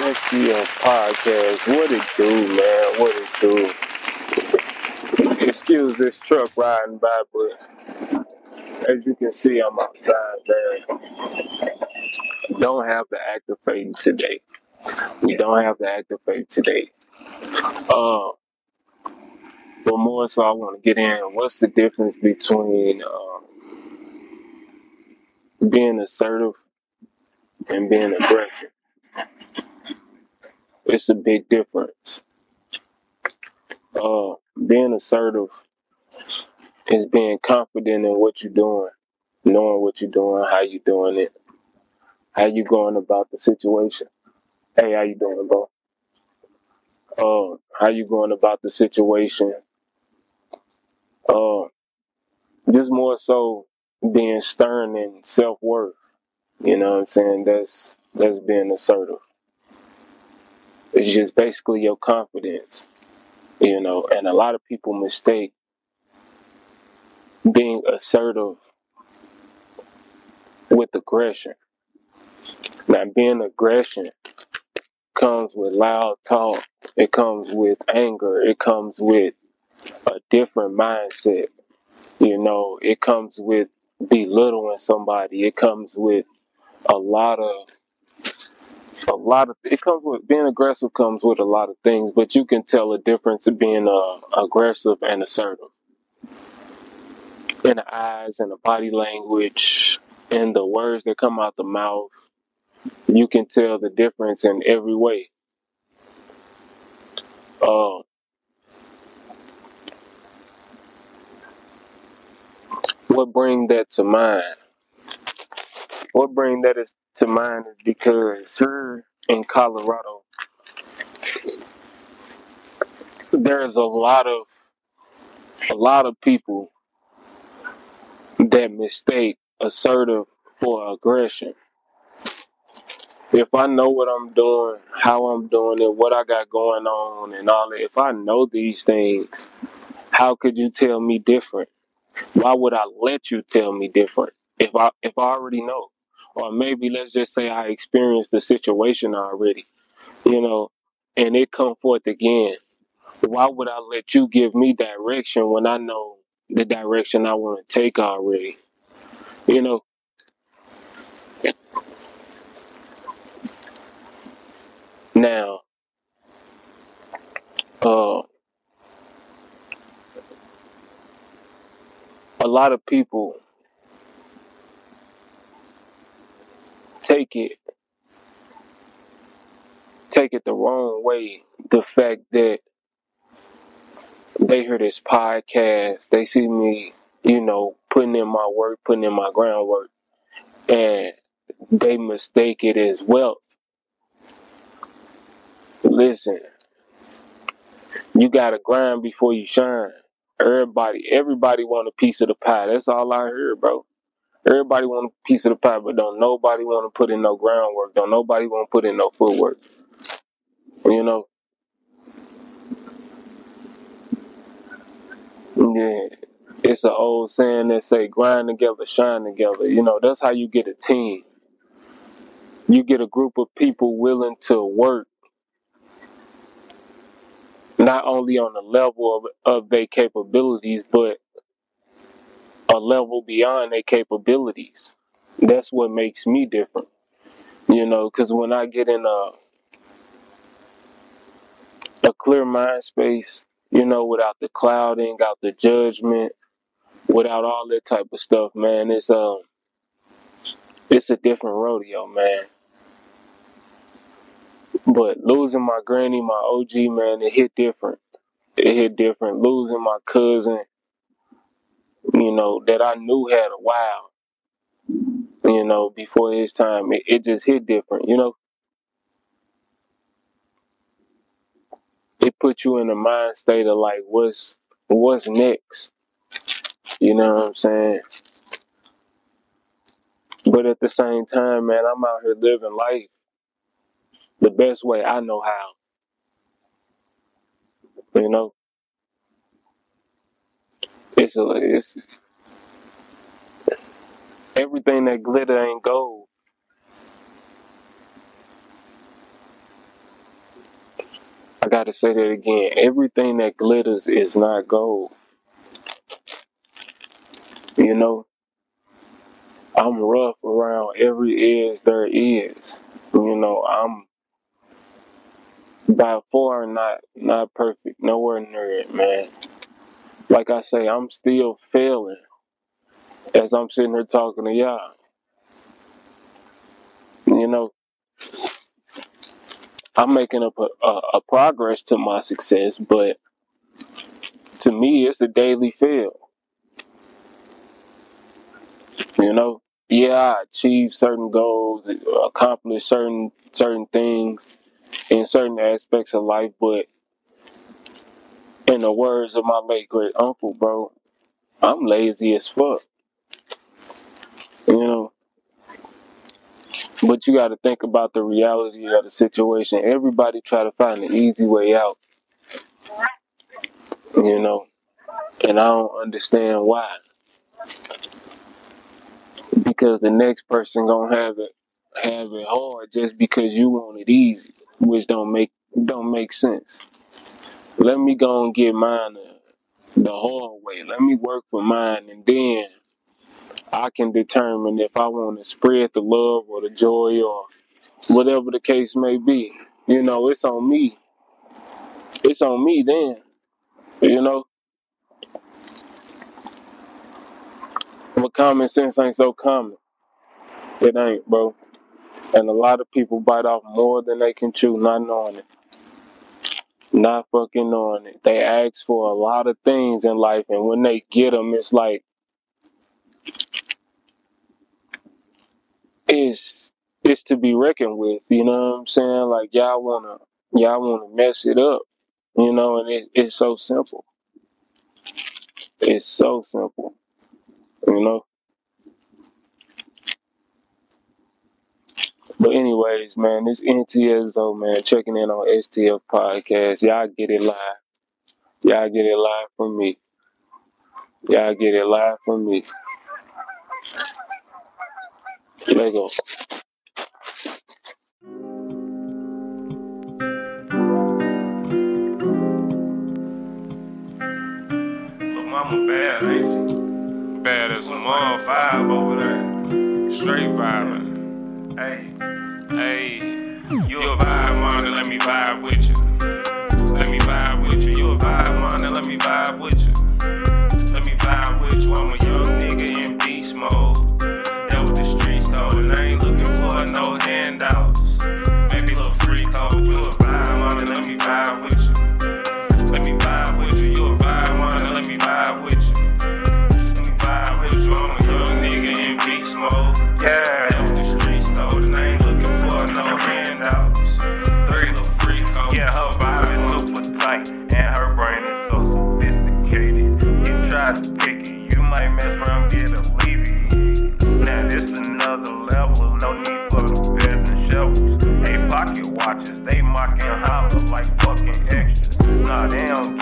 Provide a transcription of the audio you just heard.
STL podcast. What it do, man? What it do? Excuse this truck riding by, but as you can see, I'm outside, man. Don't have the active faith today. We don't have the active faith today. Uh, but more so, I want to get in. What's the difference between uh, being assertive and being aggressive? It's a big difference. Uh, being assertive is being confident in what you're doing, knowing what you're doing, how you're doing it, how you going about the situation. Hey, how you doing, bro? Uh, how you going about the situation? Uh, just more so being stern and self worth. You know what I'm saying? That's that's being assertive. It's just basically your confidence. You know, and a lot of people mistake being assertive with aggression. Now, being aggression comes with loud talk. It comes with anger. It comes with a different mindset. You know, it comes with belittling somebody. It comes with a lot of a lot of it comes with being aggressive comes with a lot of things, but you can tell a difference being uh, aggressive and assertive in the eyes and the body language and the words that come out the mouth. You can tell the difference in every way. Uh, what bring that to mind? What bring that is to mind is because here in Colorado, there's a lot of a lot of people that mistake assertive for aggression. If I know what I'm doing, how I'm doing it, what I got going on, and all that, if I know these things, how could you tell me different? Why would I let you tell me different if I if I already know? Or maybe let's just say I experienced the situation already, you know, and it come forth again. Why would I let you give me direction when I know the direction I want to take already? You know. Now, uh, a lot of people take it take it the wrong way. The fact that they hear this podcast, they see me, you know, putting in my work, putting in my groundwork, and they mistake it as wealth. Listen, you gotta grind before you shine. Everybody, everybody want a piece of the pie. That's all I hear bro. Everybody want a piece of the pie, but don't nobody want to put in no groundwork. Don't nobody want to put in no footwork. You know. Yeah, it's an old saying that say grind together, shine together. You know, that's how you get a team. You get a group of people willing to work not only on the level of, of their capabilities, but a level beyond their capabilities. That's what makes me different. You know, because when I get in a a clear mind space, you know, without the clouding, out the judgment, without all that type of stuff, man, it's um it's a different rodeo, man. But losing my granny, my OG, man, it hit different. It hit different. Losing my cousin, you know, that I knew had a while, you know, before his time, it, it just hit different, you know. It put you in a mind state of like, what's what's next? You know what I'm saying? But at the same time, man, I'm out here living life the best way I know how. You know, it's a, it's everything that glitter ain't gold. I gotta say that again. Everything that glitters is not gold. You know, I'm rough around every edge there is. You know, I'm by far not not perfect, nowhere near it, man. Like I say, I'm still failing as I'm sitting here talking to y'all. You know, I'm making a, a, a progress to my success, but to me, it's a daily fail. You know, yeah, I achieve certain goals, accomplish certain certain things in certain aspects of life, but in the words of my late great uncle, bro, I'm lazy as fuck. You know, but you got to think about the reality of the situation. Everybody try to find an easy way out. You know, and I don't understand why. Because the next person gonna have it have it hard just because you want it easy, which don't make don't make sense. Let me go and get mine the, hard way. Let me work for mine, and then I can determine if I want to spread the love or the joy or whatever the case may be. You know, it's on me. It's on me then. You know? But common sense ain't so common. It ain't, bro. And a lot of people bite off more than they can chew, not knowing it. Not fucking on it. They ask for a lot of things in life, and when they get them, it's like, it's it's to be reckoned with. You know what I'm saying? Like y'all wanna y'all wanna mess it up. You know, and it, it's so simple. It's so simple. You know. But anyways, man, this NTS though, man, checking in on STF podcast. Y'all get it live. Y'all get it live from me. Y'all get it live from me. Lego. Little mama bad, ain't she? Bad as a five over there. Straight vibing. Hey, hey, you a vibe, man, let me vibe with you. Let me vibe with you. You a vibe, man, let me vibe with you. Let me vibe with you. I'm a young her brain is so sophisticated. You try to pick it, you might mess around, get alleviated. Now this another level, no need for the business shovels. They pocket watches, they mocking holler like fucking extras. Nah, they don't